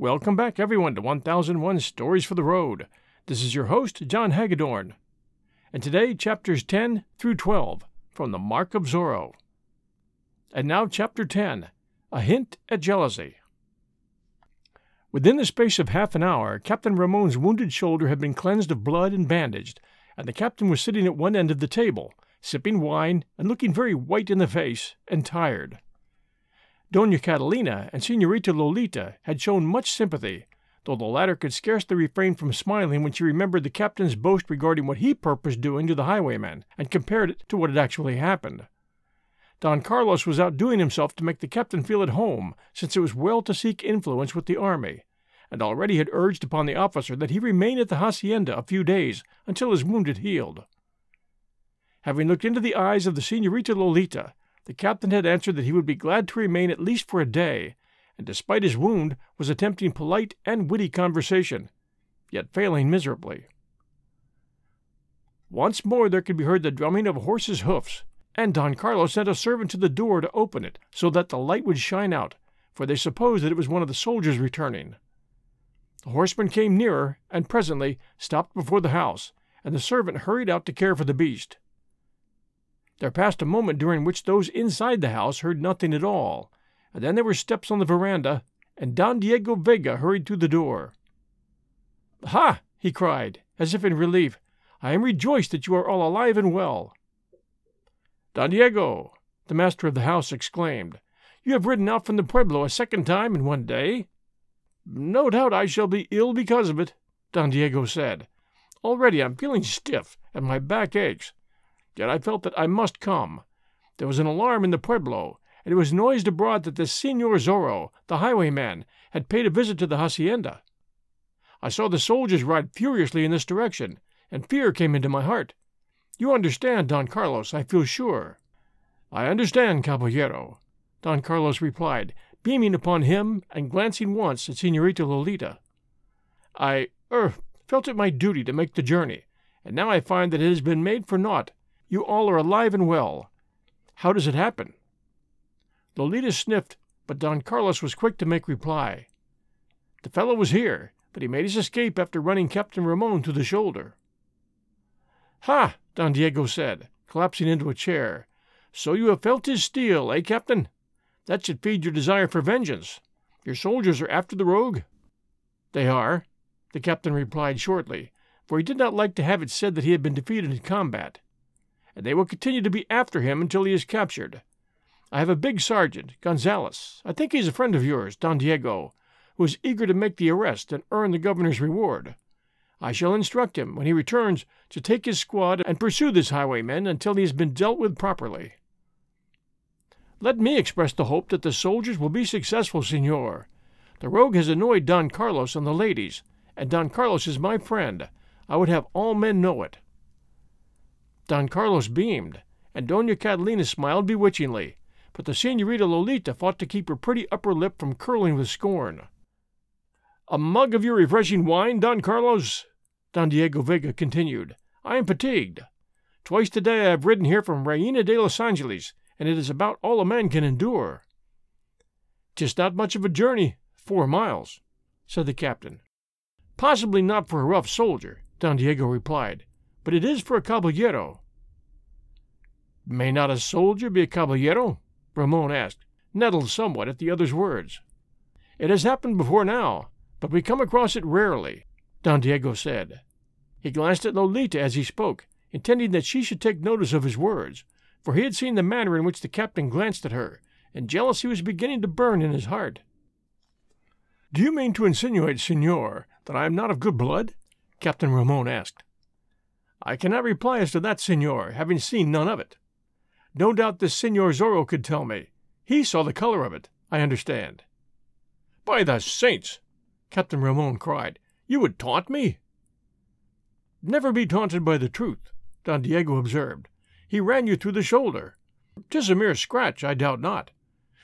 Welcome back, everyone, to 1001 Stories for the Road. This is your host, John Hagedorn. And today, chapters 10 through 12 from The Mark of Zorro. And now, chapter 10 A Hint at Jealousy. Within the space of half an hour, Captain Ramon's wounded shoulder had been cleansed of blood and bandaged, and the captain was sitting at one end of the table, sipping wine and looking very white in the face and tired. Dona Catalina and Senorita Lolita had shown much sympathy, though the latter could scarcely refrain from smiling when she remembered the captain's boast regarding what he purposed doing to the highwayman, and compared it to what had actually happened. Don Carlos was outdoing himself to make the captain feel at home, since it was well to seek influence with the army, and already had urged upon the officer that he remain at the hacienda a few days until his wound had healed. Having looked into the eyes of the Senorita Lolita, the captain had answered that he would be glad to remain at least for a day, and despite his wound was attempting polite and witty conversation, yet failing miserably. Once more there could be heard the drumming of horse's hoofs, and Don Carlos sent a servant to the door to open it so that the light would shine out, for they supposed that it was one of the soldiers returning. The horseman came nearer, and presently stopped before the house, and the servant hurried out to care for the beast. There passed a moment during which those inside the house heard nothing at all, and then there were steps on the veranda, and Don Diego Vega hurried through the door. Ha! he cried, as if in relief. I am rejoiced that you are all alive and well. Don Diego, the master of the house exclaimed, you have ridden out from the pueblo a second time in one day. No doubt I shall be ill because of it, Don Diego said. Already I'm feeling stiff, and my back aches. Yet I felt that I must come. There was an alarm in the pueblo, and it was noised abroad that the Senor Zorro, the highwayman, had paid a visit to the hacienda. I saw the soldiers ride furiously in this direction, and fear came into my heart. You understand, Don Carlos, I feel sure. I understand, caballero, Don Carlos replied, beaming upon him and glancing once at Senorita Lolita. I, er, felt it my duty to make the journey, and now I find that it has been made for naught, you all are alive and well. How does it happen? Lolita sniffed, but Don Carlos was quick to make reply. The fellow was here, but he made his escape after running Captain Ramon to the shoulder. Ha! Don Diego said, collapsing into a chair. So you have felt his steel, eh, Captain? That should feed your desire for vengeance. Your soldiers are after the rogue? They are, the captain replied shortly, for he did not like to have it said that he had been defeated in combat and they will continue to be after him until he is captured. I have a big sergeant, Gonzales. I think he's a friend of yours, Don Diego, who is eager to make the arrest and earn the governor's reward. I shall instruct him, when he returns, to take his squad and pursue this highwayman until he has been dealt with properly. Let me express the hope that the soldiers will be successful, senor. The rogue has annoyed Don Carlos and the ladies, and Don Carlos is my friend. I would have all men know it. Don Carlos beamed, and Dona Catalina smiled bewitchingly, but the Senorita Lolita fought to keep her pretty upper lip from curling with scorn. A mug of your refreshing wine, Don Carlos? Don Diego Vega continued. I am fatigued. Twice today I have ridden here from Reina de los Angeles, and it is about all a man can endure. Tis not much of a journey, four miles, said the captain. Possibly not for a rough soldier, Don Diego replied, but it is for a caballero. May not a soldier be a caballero? Ramon asked, nettled somewhat at the other's words. It has happened before now, but we come across it rarely, Don Diego said. He glanced at Lolita as he spoke, intending that she should take notice of his words, for he had seen the manner in which the captain glanced at her, and jealousy was beginning to burn in his heart. Do you mean to insinuate, senor, that I am not of good blood? Captain Ramon asked. I cannot reply as to that, senor, having seen none of it. No doubt this Senor Zorro could tell me. He saw the color of it, I understand. By the saints! Captain Ramon cried. You would taunt me? Never be taunted by the truth, Don Diego observed. He ran you through the shoulder. Tis a mere scratch, I doubt not.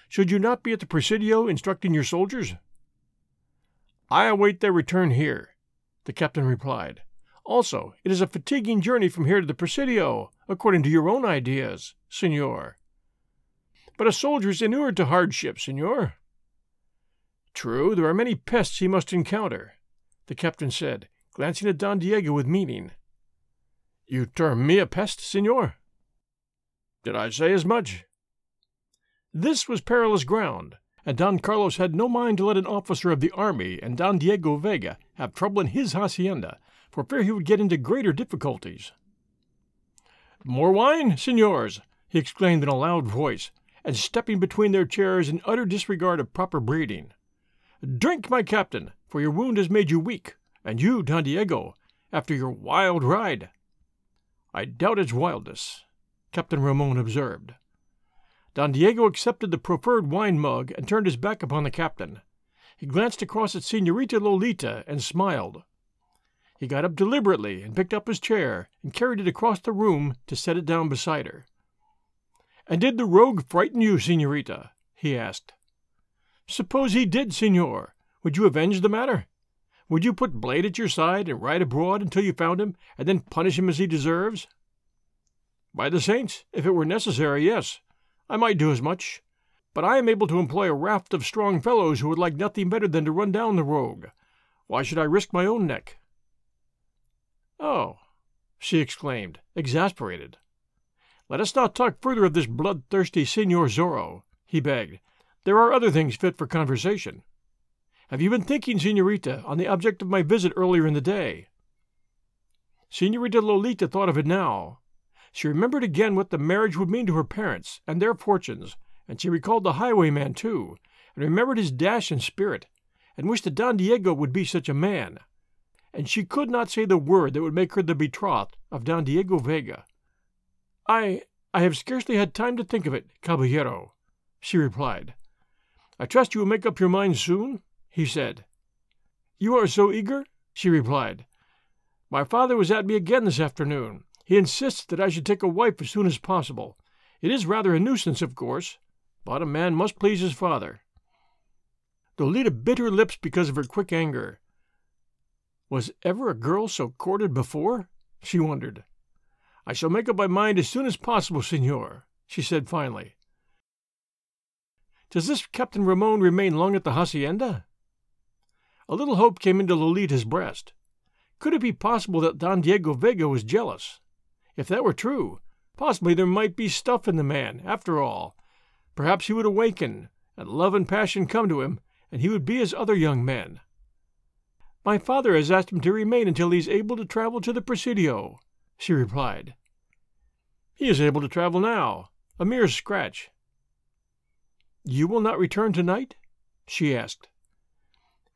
Should you not be at the Presidio instructing your soldiers? I await their return here, the captain replied. Also, it is a fatiguing journey from here to the Presidio, according to your own ideas, senor. But a soldier is inured to hardship, senor. True, there are many pests he must encounter, the captain said, glancing at Don Diego with meaning. You term me a pest, senor? Did I say as much? This was perilous ground, and Don Carlos had no mind to let an officer of the army and Don Diego Vega have trouble in his hacienda, for fear he would get into greater difficulties. More wine, senors! he exclaimed in a loud voice, and stepping between their chairs in utter disregard of proper breeding. Drink, my captain, for your wound has made you weak, and you, Don Diego, after your wild ride. I doubt its wildness, Captain Ramon observed. Don Diego accepted the proffered wine mug and turned his back upon the captain. He glanced across at Senorita Lolita and smiled. He got up deliberately and picked up his chair and carried it across the room to set it down beside her. And did the rogue frighten you, senorita? he asked. Suppose he did, senor. Would you avenge the matter? Would you put Blade at your side and ride abroad until you found him, and then punish him as he deserves? By the saints, if it were necessary, yes, I might do as much. But I am able to employ a raft of strong fellows who would like nothing better than to run down the rogue. Why should I risk my own neck? Oh, she exclaimed, exasperated. Let us not talk further of this bloodthirsty Senor Zorro, he begged. There are other things fit for conversation. Have you been thinking, Senorita, on the object of my visit earlier in the day? Senorita Lolita thought of it now. She remembered again what the marriage would mean to her parents and their fortunes, and she recalled the highwayman, too, and remembered his dash and spirit, and wished that Don Diego would be such a man. And she could not say the word that would make her the betrothed of Don Diego Vega. I I have scarcely had time to think of it, caballero, she replied. I trust you will make up your mind soon, he said. You are so eager? she replied. My father was at me again this afternoon, he insists that I should take a wife as soon as possible. It is rather a nuisance, of course, but a man must please his father. Lolita bit her lips because of her quick anger. Was ever a girl so courted before? she wondered. I shall make up my mind as soon as possible, senor, she said finally. Does this Captain Ramon remain long at the hacienda? A little hope came into Lolita's breast. Could it be possible that Don Diego Vega was jealous? If that were true, possibly there might be stuff in the man, after all. Perhaps he would awaken, and love and passion come to him, and he would be as other young men. My father has asked him to remain until he is able to travel to the Presidio, she replied. He is able to travel now, a mere scratch. You will not return tonight? she asked.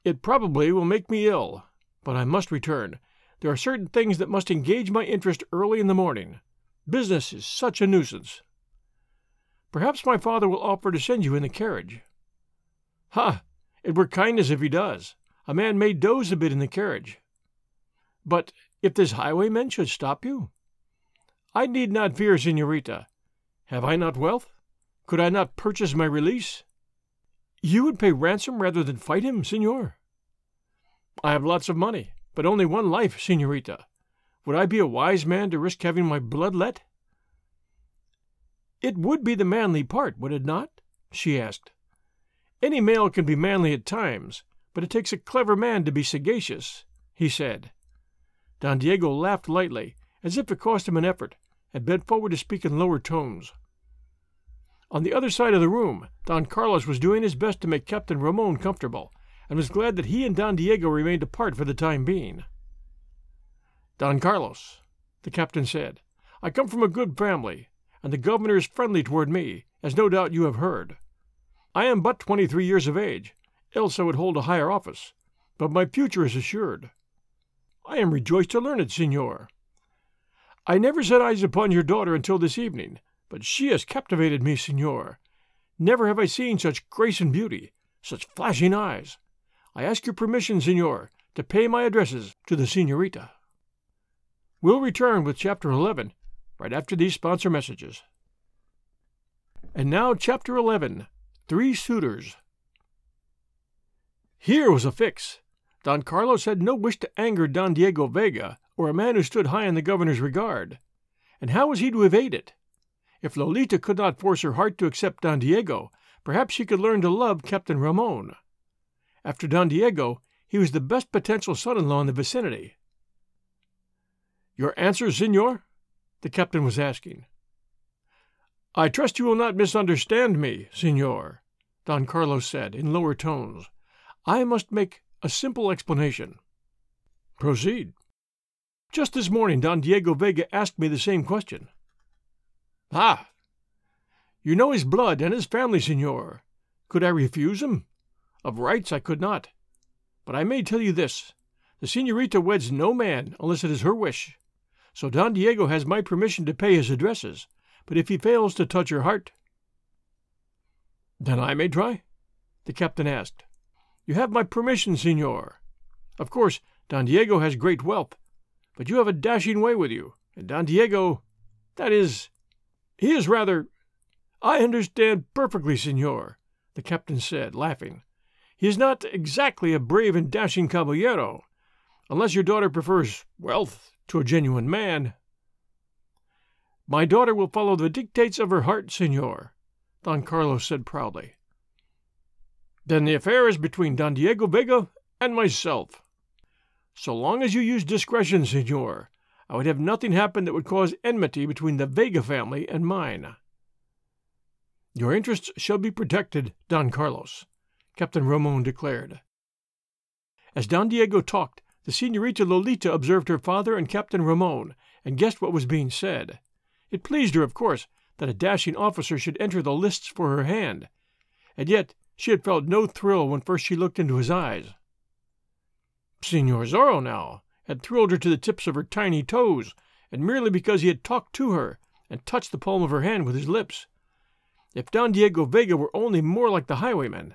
It probably will make me ill, but I must return. There are certain things that must engage my interest early in the morning. Business is such a nuisance. Perhaps my father will offer to send you in the carriage. Ha! It were kindness if he does. A man may doze a bit in the carriage. But if this highwayman should stop you? I need not fear, senorita. Have I not wealth? Could I not purchase my release? You would pay ransom rather than fight him, senor? I have lots of money but only one life, senorita. Would I be a wise man to risk having my blood let? It would be the manly part, would it not? she asked. Any male can be manly at times, but it takes a clever man to be sagacious, he said. Don Diego laughed lightly, as if it cost him an effort, and bent forward to speak in lower tones. On the other side of the room, Don Carlos was doing his best to make Captain Ramon comfortable, and was glad that he and Don Diego remained apart for the time being. Don Carlos, the captain said, I come from a good family, and the governor is friendly toward me, as no doubt you have heard. I am but twenty three years of age, else I would hold a higher office, but my future is assured. I am rejoiced to learn it, senor. I never set eyes upon your daughter until this evening, but she has captivated me, senor. Never have I seen such grace and beauty, such flashing eyes, I ask your permission, senor, to pay my addresses to the senorita. We'll return with Chapter 11 right after these sponsor messages. And now, Chapter 11 Three Suitors. Here was a fix. Don Carlos had no wish to anger Don Diego Vega, or a man who stood high in the governor's regard. And how was he to evade it? If Lolita could not force her heart to accept Don Diego, perhaps she could learn to love Captain Ramon After Don Diego, he was the best potential son in law in the vicinity. Your answer, senor? the captain was asking. I trust you will not misunderstand me, senor, Don Carlos said in lower tones. I must make a simple explanation. Proceed. Just this morning, Don Diego Vega asked me the same question. Ah! You know his blood and his family, senor. Could I refuse him? Of rights I could not. But I may tell you this the senorita weds no man unless it is her wish. So Don Diego has my permission to pay his addresses, but if he fails to touch her heart. Then I may try? The captain asked. You have my permission, senor. Of course, Don Diego has great wealth, but you have a dashing way with you, and Don Diego, that is, he is rather. I understand perfectly, senor, the captain said, laughing. He is not exactly a brave and dashing caballero, unless your daughter prefers wealth to a genuine man. My daughter will follow the dictates of her heart, senor, Don Carlos said proudly. Then the affair is between Don Diego Vega and myself. So long as you use discretion, senor, I would have nothing happen that would cause enmity between the Vega family and mine. Your interests shall be protected, Don Carlos, Captain Ramon declared. As Don Diego talked, the Senorita Lolita observed her father and Captain Ramon, and guessed what was being said. It pleased her, of course, that a dashing officer should enter the lists for her hand, and yet she had felt no thrill when first she looked into his eyes. Senor Zorro, now, had thrilled her to the tips of her tiny toes, and merely because he had talked to her and touched the palm of her hand with his lips. If Don Diego Vega were only more like the highwayman!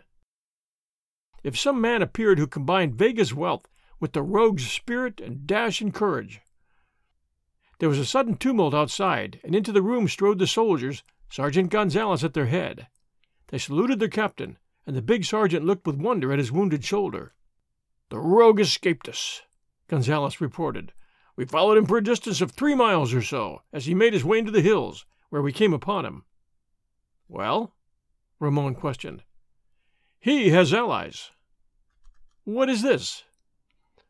If some man appeared who combined Vega's wealth with the rogue's spirit and dash and courage! There was a sudden tumult outside, and into the room strode the soldiers, Sergeant Gonzales at their head. They saluted their captain, and the big sergeant looked with wonder at his wounded shoulder. The rogue escaped us, Gonzales reported. We followed him for a distance of three miles or so, as he made his way into the hills, where we came upon him. Well? Ramon questioned. He has allies. What is this?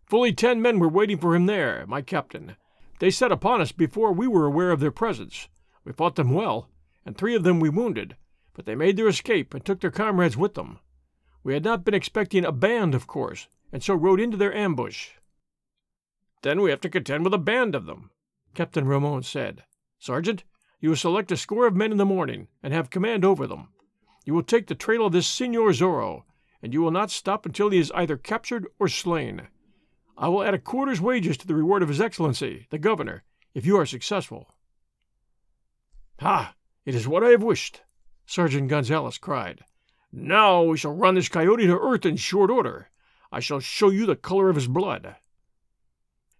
Fully ten men were waiting for him there, my captain. They set upon us before we were aware of their presence. We fought them well, and three of them we wounded, but they made their escape and took their comrades with them. We had not been expecting a band, of course, and so rode into their ambush. Then we have to contend with a band of them, Captain Ramon said. Sergeant, you will select a score of men in the morning and have command over them. You will take the trail of this Senor Zorro, and you will not stop until he is either captured or slain. I will add a quarter's wages to the reward of His Excellency, the Governor, if you are successful. Ha! It is what I have wished, Sergeant Gonzales cried. Now we shall run this coyote to earth in short order. I shall show you the color of his blood.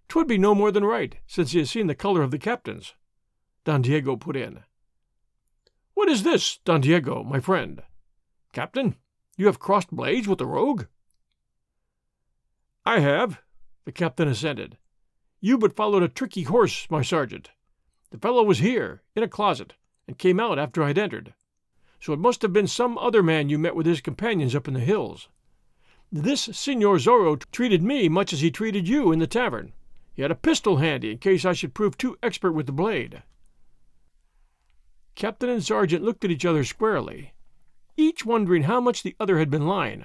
Twould be no more than right, since he has seen the color of the captain's, Don Diego put in. What is this, Don Diego, my friend? Captain, you have crossed blades with the rogue? I have, the captain assented. You but followed a tricky horse, my sergeant. The fellow was here, in a closet, and came out after I'd entered. So it must have been some other man you met with his companions up in the hills. This Senor Zorro treated me much as he treated you in the tavern. He had a pistol handy in case I should prove too expert with the blade. Captain and sergeant looked at each other squarely, each wondering how much the other had been lying,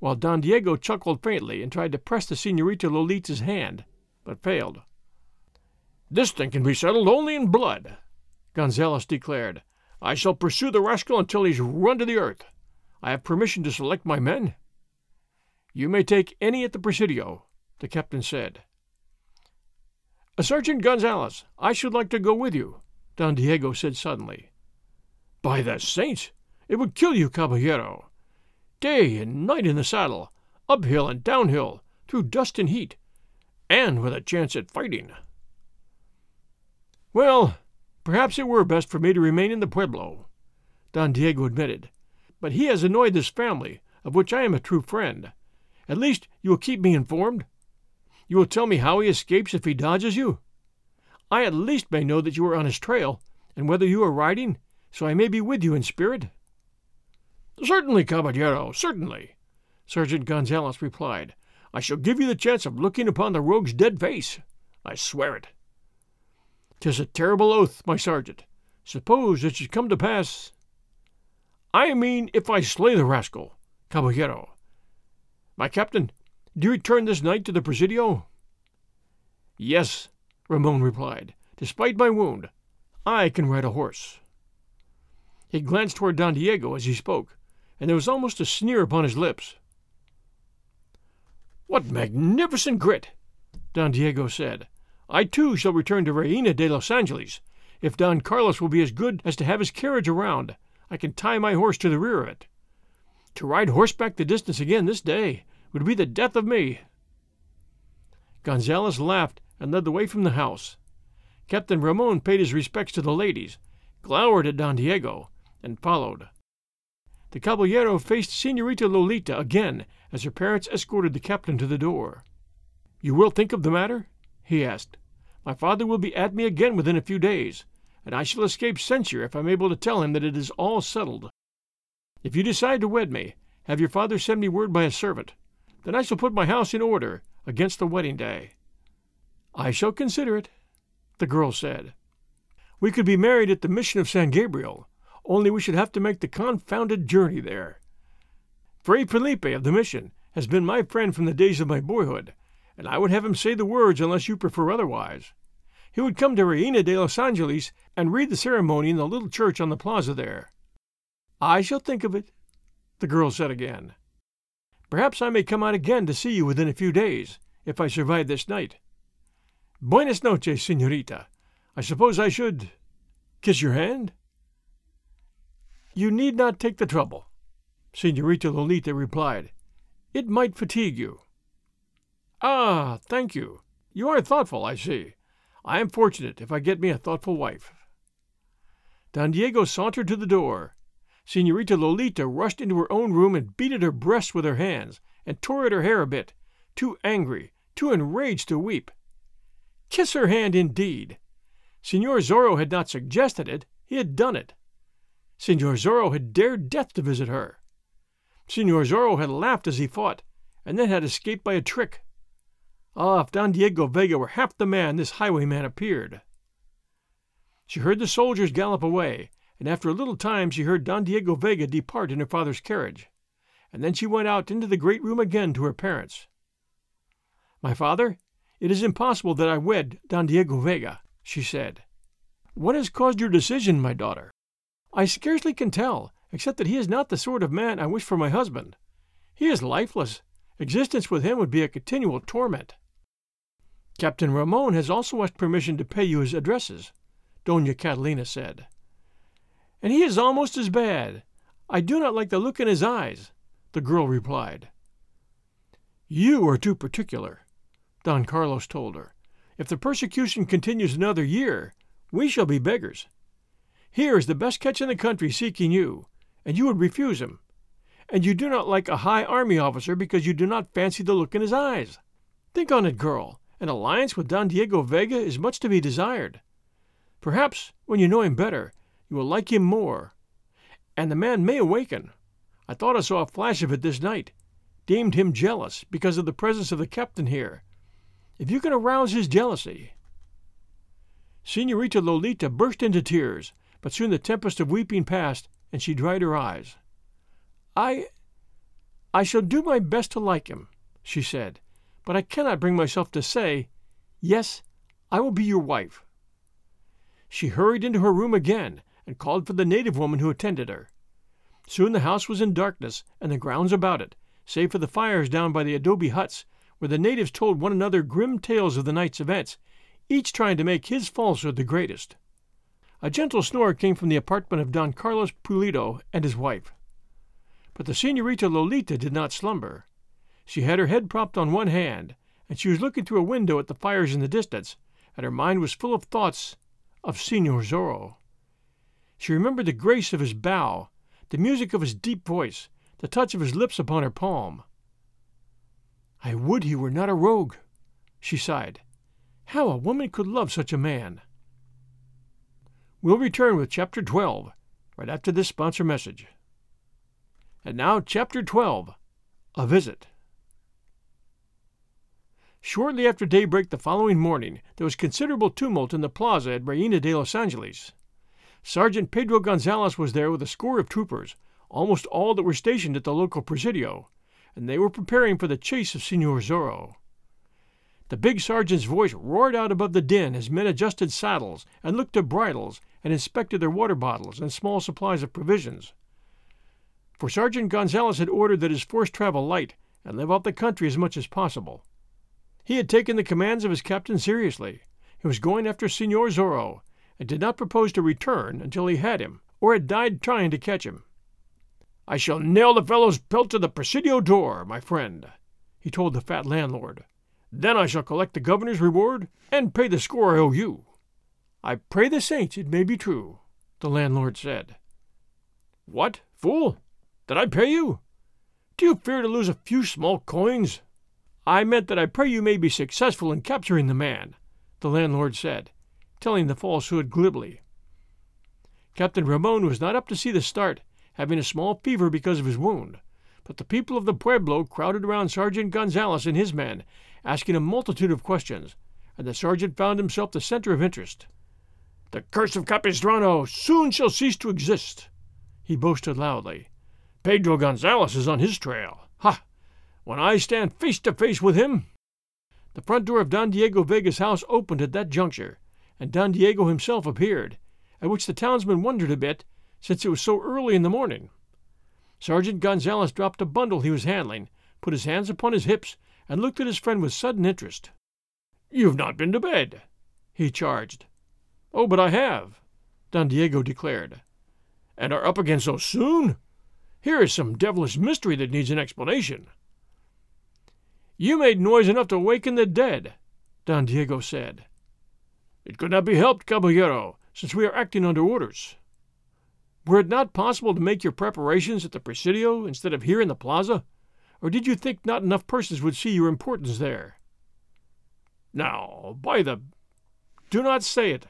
while Don Diego chuckled faintly and tried to press the Senorita Lolita's hand, but failed. This thing can be settled only in blood, Gonzales declared. I shall pursue the rascal until he's run to the earth. I have permission to select my men. You may take any at the Presidio, the captain said. Sergeant Gonzales, I should like to go with you, Don Diego said suddenly. By the saints, it would kill you, caballero. Day and night in the saddle, uphill and downhill, through dust and heat, and with a chance at fighting. Well, perhaps it were best for me to remain in the pueblo, Don Diego admitted, but he has annoyed this family, of which I am a true friend, at least you will keep me informed? You will tell me how he escapes if he dodges you? I at least may know that you are on his trail, and whether you are riding, so I may be with you in spirit. Certainly, caballero, certainly, Sergeant Gonzales replied. I shall give you the chance of looking upon the rogue's dead face. I swear it. 'Tis a terrible oath, my sergeant. Suppose it should come to pass. I mean, if I slay the rascal, caballero. My captain, do you return this night to the Presidio? Yes, Ramon replied. Despite my wound, I can ride a horse. He glanced toward Don Diego as he spoke, and there was almost a sneer upon his lips. What magnificent grit! Don Diego said. I too shall return to Reina de los Angeles. If Don Carlos will be as good as to have his carriage around, I can tie my horse to the rear of it. To ride horseback the distance again this day would be the death of me. Gonzales laughed and led the way from the house. Captain Ramon paid his respects to the ladies, glowered at Don Diego, and followed. The caballero faced Senorita Lolita again as her parents escorted the captain to the door. You will think of the matter? he asked. My father will be at me again within a few days, and I shall escape censure if I am able to tell him that it is all settled. If you decide to wed me, have your father send me word by a servant. Then I shall put my house in order against the wedding day. I shall consider it, the girl said. We could be married at the mission of San Gabriel, only we should have to make the confounded journey there. Fray Felipe of the mission has been my friend from the days of my boyhood, and I would have him say the words unless you prefer otherwise. He would come to Reina de los Angeles and read the ceremony in the little church on the plaza there. I shall think of it, the girl said again. Perhaps I may come out again to see you within a few days, if I survive this night. Buenas noches, senorita. I suppose I should kiss your hand? You need not take the trouble, Senorita Lolita replied. It might fatigue you. Ah, thank you. You are thoughtful, I see. I am fortunate if I get me a thoughtful wife. Don Diego sauntered to the door. Senorita Lolita rushed into her own room and beat at her breast with her hands, and tore at her hair a bit, too angry, too enraged to weep. Kiss her hand, indeed! Senor Zorro had not suggested it, he had done it. Senor Zorro had dared death to visit her. Senor Zorro had laughed as he fought, and then had escaped by a trick. Ah, if Don Diego Vega were half the man this highwayman appeared! She heard the soldiers gallop away, and after a little time she heard Don Diego Vega depart in her father's carriage, and then she went out into the great room again to her parents. My father, it is impossible that I wed Don Diego Vega, she said. What has caused your decision, my daughter? I scarcely can tell, except that he is not the sort of man I wish for my husband. He is lifeless. Existence with him would be a continual torment. Captain Ramon has also asked permission to pay you his addresses, Dona Catalina said. And he is almost as bad. I do not like the look in his eyes, the girl replied. You are too particular, Don Carlos told her. If the persecution continues another year, we shall be beggars. Here is the best catch in the country seeking you, and you would refuse him. And you do not like a high army officer because you do not fancy the look in his eyes. Think on it, girl. An alliance with Don Diego Vega is much to be desired. Perhaps, when you know him better, you will like him more. And the man may awaken. I thought I saw a flash of it this night. Deemed him jealous because of the presence of the captain here. If you can arouse his jealousy. Senorita Lolita burst into tears but soon the tempest of weeping passed, and she dried her eyes. I. I shall do my best to like him, she said, but I cannot bring myself to say, Yes, I will be your wife. She hurried into her room again and called for the native woman who attended her. Soon the house was in darkness and the grounds about it, save for the fires down by the adobe huts, where the natives told one another grim tales of the night's events, each trying to make his falsehood the greatest. A gentle snore came from the apartment of Don Carlos Pulido and his wife. But the Senorita Lolita did not slumber. She had her head propped on one hand, and she was looking through a window at the fires in the distance, and her mind was full of thoughts of Senor Zorro. She remembered the grace of his bow, the music of his deep voice, the touch of his lips upon her palm. I would he were not a rogue, she sighed. How a woman could love such a man! We'll return with Chapter 12 right after this sponsor message. And now, Chapter 12 A visit. Shortly after daybreak the following morning, there was considerable tumult in the plaza at Reina de los Angeles. Sergeant Pedro Gonzalez was there with a score of troopers, almost all that were stationed at the local presidio, and they were preparing for the chase of Senor Zorro. The big sergeant's voice roared out above the din as men adjusted saddles and looked to bridles and inspected their water bottles and small supplies of provisions. For Sergeant Gonzalez had ordered that his force travel light and live off the country as much as possible. He had taken the commands of his captain seriously. He was going after Senor Zorro, and did not propose to return until he had him, or had died trying to catch him. I shall nail the fellow's pelt to the presidio door, my friend, he told the fat landlord. Then I shall collect the governor's reward and pay the score I owe you. I pray the saints it may be true, the landlord said. What, fool? Did I pay you? Do you fear to lose a few small coins? I meant that I pray you may be successful in capturing the man, the landlord said, telling the falsehood glibly. Captain Ramon was not up to see the start, having a small fever because of his wound, but the people of the pueblo crowded around Sergeant Gonzalez and his men, asking a multitude of questions, and the sergeant found himself the center of interest. The curse of Capistrano soon shall cease to exist, he boasted loudly. Pedro Gonzalez is on his trail. Ha! When I stand face to face with him. The front door of Don Diego Vega's house opened at that juncture, and Don Diego himself appeared, at which the townsmen wondered a bit, since it was so early in the morning. Sergeant Gonzalez dropped a bundle he was handling, put his hands upon his hips, and looked at his friend with sudden interest. You've not been to bed, he charged. Oh, but I have, Don Diego declared. And are up again so soon? Here is some devilish mystery that needs an explanation. You made noise enough to waken the dead, Don Diego said. It could not be helped, caballero, since we are acting under orders. Were it not possible to make your preparations at the Presidio instead of here in the plaza? Or did you think not enough persons would see your importance there? Now, by the... Do not say it,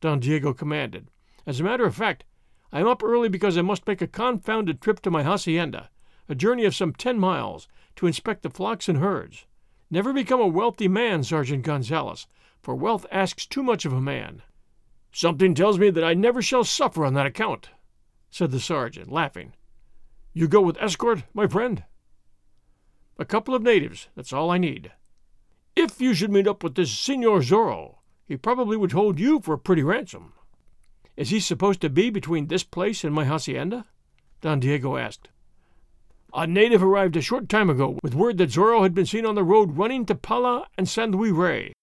Don Diego commanded. As a matter of fact, I am up early because I must make a confounded trip to my hacienda, a journey of some ten miles, to inspect the flocks and herds. Never become a wealthy man, Sergeant Gonzalez, for wealth asks too much of a man. Something tells me that I never shall suffer on that account, said the sergeant, laughing. You go with escort, my friend? A couple of natives, that's all I need. If you should meet up with this Senor Zorro, he probably would hold you for a pretty ransom. Is he supposed to be between this place and my hacienda? Don Diego asked. A native arrived a short time ago with word that Zorro had been seen on the road running to Pala and San Luis Rey.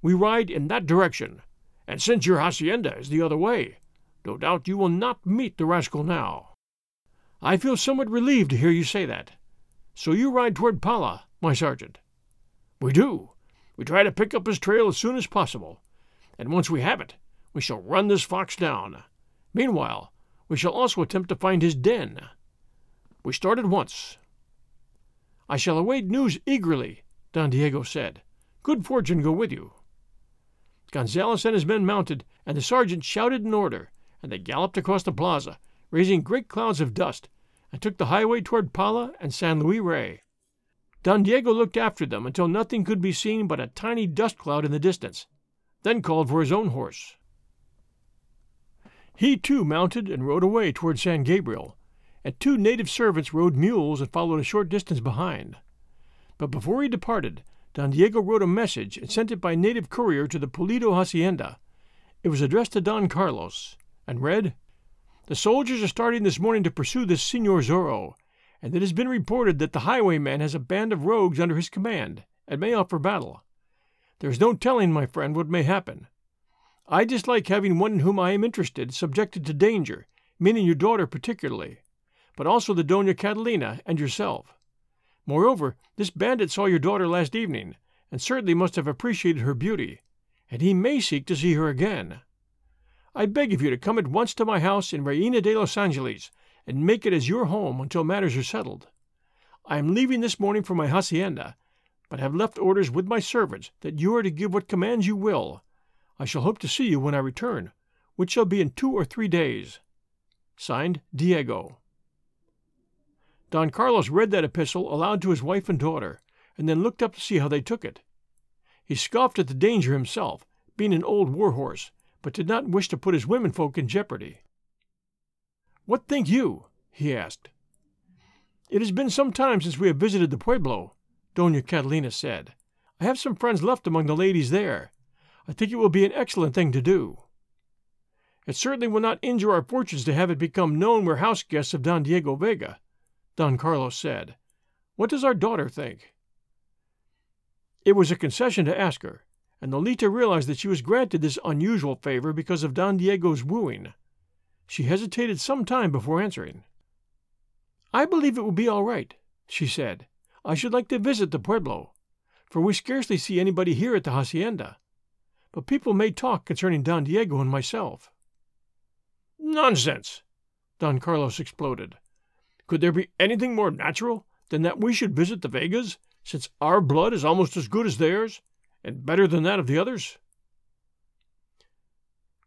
We ride in that direction, and since your hacienda is the other way, no doubt you will not meet the rascal now. I feel somewhat relieved to hear you say that. So you ride toward Pala, my sergeant? We do. We try to pick up his trail as soon as possible, and once we have it, we shall run this fox down. Meanwhile, we shall also attempt to find his den. We start at once. I shall await news eagerly, Don Diego said. Good fortune go with you. Gonzalez and his men mounted, and the sergeant shouted an order, and they galloped across the plaza, raising great clouds of dust, and took the highway toward Pala and San Luis Rey. Don Diego looked after them until nothing could be seen but a tiny dust cloud in the distance, then called for his own horse. He too mounted and rode away toward San Gabriel, and two native servants rode mules and followed a short distance behind. But before he departed, Don Diego wrote a message and sent it by native courier to the Pulido hacienda. It was addressed to Don Carlos, and read, The soldiers are starting this morning to pursue this Senor Zorro, and it has been reported that the highwayman has a band of rogues under his command, and may offer battle. There is no telling, my friend, what may happen. I dislike having one in whom I am interested subjected to danger, meaning your daughter particularly, but also the Dona Catalina and yourself. Moreover, this bandit saw your daughter last evening, and certainly must have appreciated her beauty, and he may seek to see her again. I beg of you to come at once to my house in Reina de los Angeles and make it as your home until matters are settled. I am leaving this morning for my hacienda, but have left orders with my servants that you are to give what commands you will I shall hope to see you when I return, which shall be in two or three days. Signed, Diego. Don Carlos read that epistle aloud to his wife and daughter, and then looked up to see how they took it. He scoffed at the danger himself, being an old war horse, but did not wish to put his womenfolk in jeopardy. What think you? he asked. It has been some time since we have visited the pueblo, Dona Catalina said. I have some friends left among the ladies there. I think it will be an excellent thing to do. It certainly will not injure our fortunes to have it become known we're house guests of Don Diego Vega, Don Carlos said. What does our daughter think? It was a concession to ask her, and Lolita realized that she was granted this unusual favor because of Don Diego's wooing. She hesitated some time before answering. I believe it will be all right, she said. I should like to visit the pueblo, for we scarcely see anybody here at the hacienda. But people may talk concerning Don Diego and myself. Nonsense! Don Carlos exploded. Could there be anything more natural than that we should visit the Vegas, since our blood is almost as good as theirs, and better than that of the others?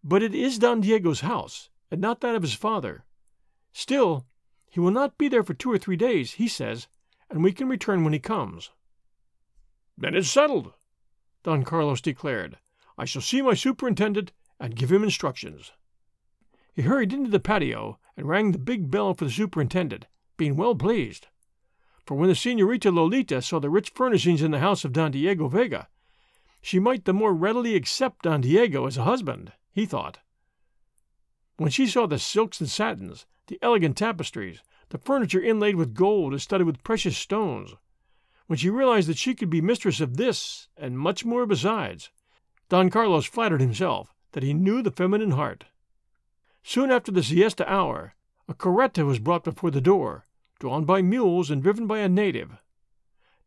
But it is Don Diego's house, and not that of his father. Still, he will not be there for two or three days, he says, and we can return when he comes. Then it's settled, Don Carlos declared. I shall see my superintendent and give him instructions. He hurried into the patio and rang the big bell for the superintendent, being well pleased. For when the Senorita Lolita saw the rich furnishings in the house of Don Diego Vega, she might the more readily accept Don Diego as a husband, he thought. When she saw the silks and satins, the elegant tapestries, the furniture inlaid with gold and studded with precious stones. When she realized that she could be mistress of this and much more besides, Don Carlos flattered himself that he knew the feminine heart. Soon after the siesta hour, a carreta was brought before the door, drawn by mules and driven by a native.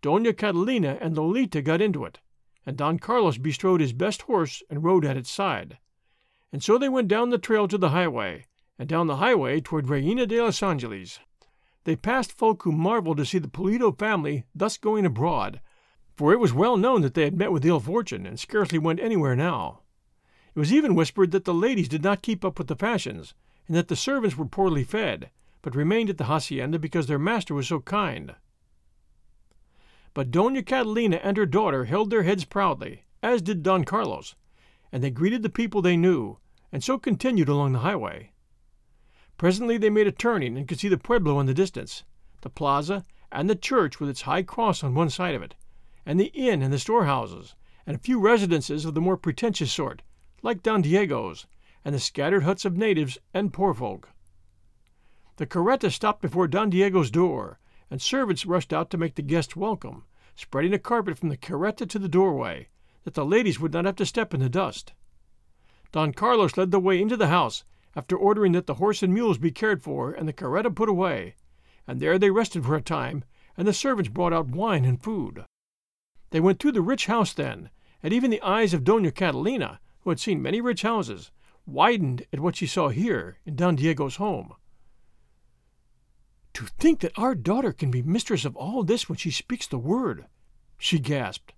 Dona Catalina and Lolita got into it, and Don Carlos bestrode his best horse and rode at its side. And so they went down the trail to the highway, and down the highway toward Reina de los Angeles. They passed folk who marveled to see the Pulido family thus going abroad, for it was well known that they had met with ill fortune and scarcely went anywhere now. It was even whispered that the ladies did not keep up with the fashions, and that the servants were poorly fed, but remained at the hacienda because their master was so kind. But Dona Catalina and her daughter held their heads proudly, as did Don Carlos, and they greeted the people they knew, and so continued along the highway. Presently they made a turning and could see the pueblo in the distance, the plaza, and the church with its high cross on one side of it, and the inn and the storehouses, and a few residences of the more pretentious sort, like Don Diego's, and the scattered huts of natives and poor folk. The carreta stopped before Don Diego's door, and servants rushed out to make the guests welcome, spreading a carpet from the carreta to the doorway, that the ladies would not have to step in the dust. Don Carlos led the way into the house after ordering that the horse and mules be cared for and the carreta put away, and there they rested for a time, and the servants brought out wine and food. They went through the rich house then, and even the eyes of Dona Catalina, who had seen many rich houses, widened at what she saw here in Don Diego's home. To think that our daughter can be mistress of all this when she speaks the word, she gasped.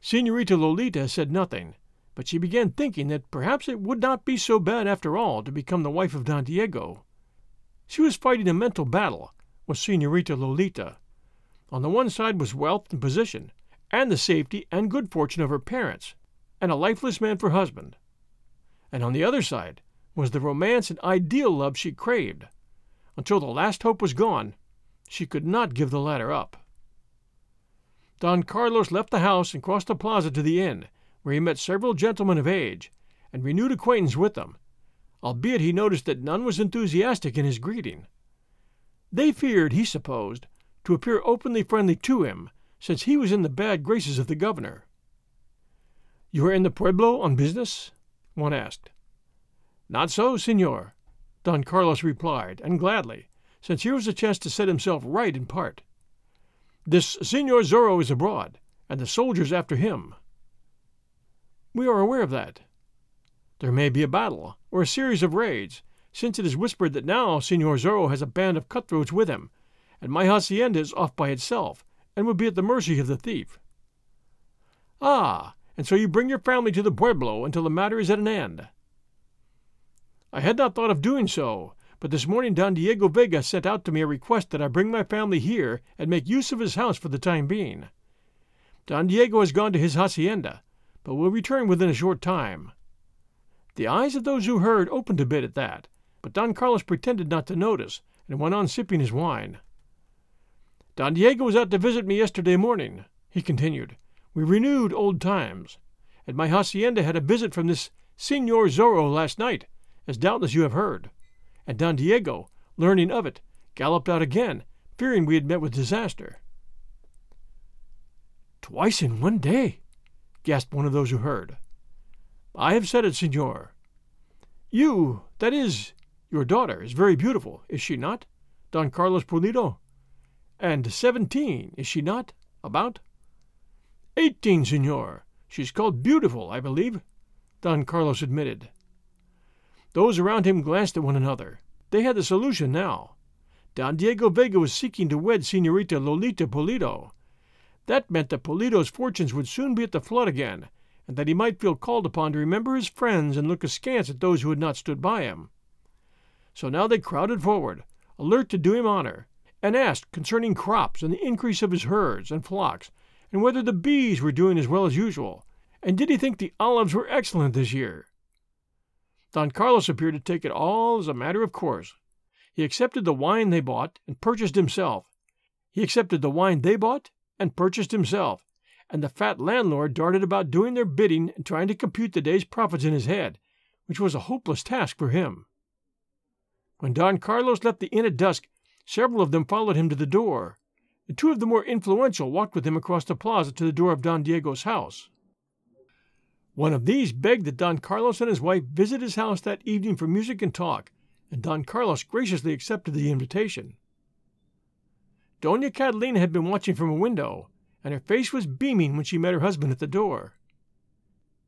Senorita Lolita said nothing, but she began thinking that perhaps it would not be so bad after all to become the wife of Don Diego. She was fighting a mental battle, with Senorita Lolita. On the one side was wealth and position, and the safety and good fortune of her parents, and a lifeless man for husband. And on the other side was the romance and ideal love she craved. Until the last hope was gone, she could not give the latter up. Don Carlos left the house and crossed the plaza to the inn, where he met several gentlemen of age, and renewed acquaintance with them, albeit he noticed that none was enthusiastic in his greeting. They feared, he supposed, to appear openly friendly to him, since he was in the bad graces of the governor. You are in the pueblo on business? one asked. Not so, senor, Don Carlos replied, and gladly, since here was a chance to set himself right in part. This Senor Zorro is abroad, and the soldiers after him. We are aware of that. There may be a battle, or a series of raids, since it is whispered that now Senor Zorro has a band of cutthroats with him, and my hacienda is off by itself, and would be at the mercy of the thief. Ah, and so you bring your family to the pueblo until the matter is at an end. I had not thought of doing so, but this morning Don Diego Vega sent out to me a request that I bring my family here and make use of his house for the time being. Don Diego has gone to his hacienda, but will return within a short time. The eyes of those who heard opened a bit at that, but Don Carlos pretended not to notice, and went on sipping his wine. Don Diego was out to visit me yesterday morning, he continued. We renewed old times. At my hacienda had a visit from this Senor Zorro last night, as doubtless you have heard. And Don Diego, learning of it, galloped out again, fearing we had met with disaster. Twice in one day, gasped one of those who heard. I have said it, senor. You, that is, your daughter, is very beautiful, is she not, Don Carlos Pulido? And seventeen, is she not, about? Eighteen, senor. She's called beautiful, I believe, Don Carlos admitted. Those around him glanced at one another. They had the solution now. Don Diego Vega was seeking to wed Senorita Lolita Pulido. that meant that Pulido's fortunes would soon be at the flood again, and that he might feel called upon to remember his friends and look askance at those who had not stood by him. So now they crowded forward, alert to do him honor, and asked concerning crops and the increase of his herds and flocks, and whether the bees were doing as well as usual, and did he think the olives were excellent this year. Don Carlos appeared to take it all as a matter of course. He accepted the wine they bought and purchased himself. He accepted the wine they bought and purchased himself, and the fat landlord darted about doing their bidding and trying to compute the day's profits in his head, which was a hopeless task for him. When Don Carlos left the inn at dusk, several of them followed him to the door, and two of the more influential walked with him across the plaza to the door of Don Diego's house. One of these begged that Don Carlos and his wife visit his house that evening for music and talk, and Don Carlos graciously accepted the invitation. Dona Catalina had been watching from a window, and her face was beaming when she met her husband at the door.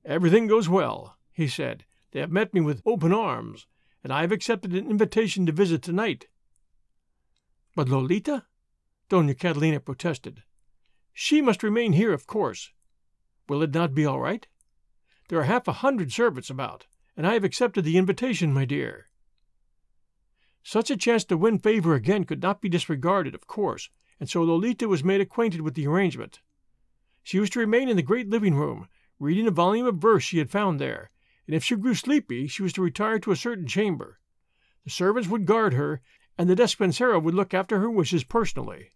Everything goes well, he said. They have met me with open arms, and I have accepted an invitation to visit tonight. But Lolita? Dona Catalina protested. She must remain here, of course. Will it not be all right? There are half a hundred servants about, and I have accepted the invitation, my dear. Such a chance to win favor again could not be disregarded, of course, and so Lolita was made acquainted with the arrangement. She was to remain in the great living room, reading a volume of verse she had found there, and if she grew sleepy, she was to retire to a certain chamber. The servants would guard her, and the despensero would look after her wishes personally.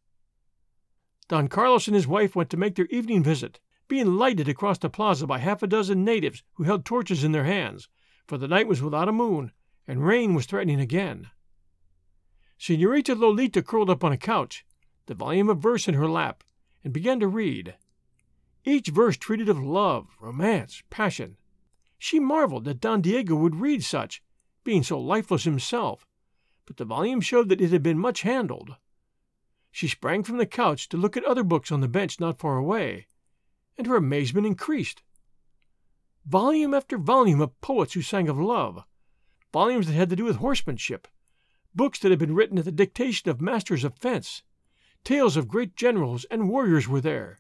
Don Carlos and his wife went to make their evening visit, being lighted across the plaza by half a dozen natives who held torches in their hands, for the night was without a moon, and rain was threatening again. Senorita Lolita curled up on a couch, the volume of verse in her lap, and began to read. Each verse treated of love, romance, passion. She marveled that Don Diego would read such, being so lifeless himself, but the volume showed that it had been much handled. She sprang from the couch to look at other books on the bench not far away, and her amazement increased. Volume after volume of poets who sang of love, volumes that had to do with horsemanship, books that had been written at the dictation of masters of fence. Tales of great generals and warriors were there.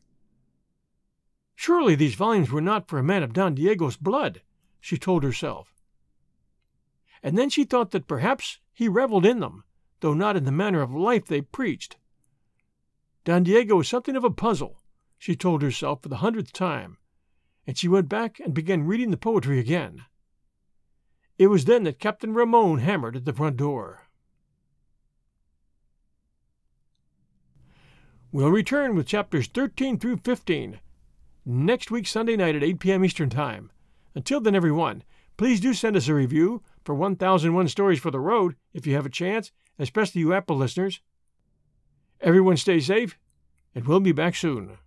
Surely these volumes were not for a man of Don Diego's blood, she told herself. And then she thought that perhaps he reveled in them, though not in the manner of life they preached. Don Diego was something of a puzzle, she told herself for the hundredth time, and she went back and began reading the poetry again. It was then that Captain Ramon hammered at the front door. We'll return with chapters 13 through 15 next week, Sunday night at 8 p.m. Eastern Time. Until then, everyone, please do send us a review for 1001 Stories for the Road if you have a chance, especially you Apple listeners. Everyone stay safe, and we'll be back soon.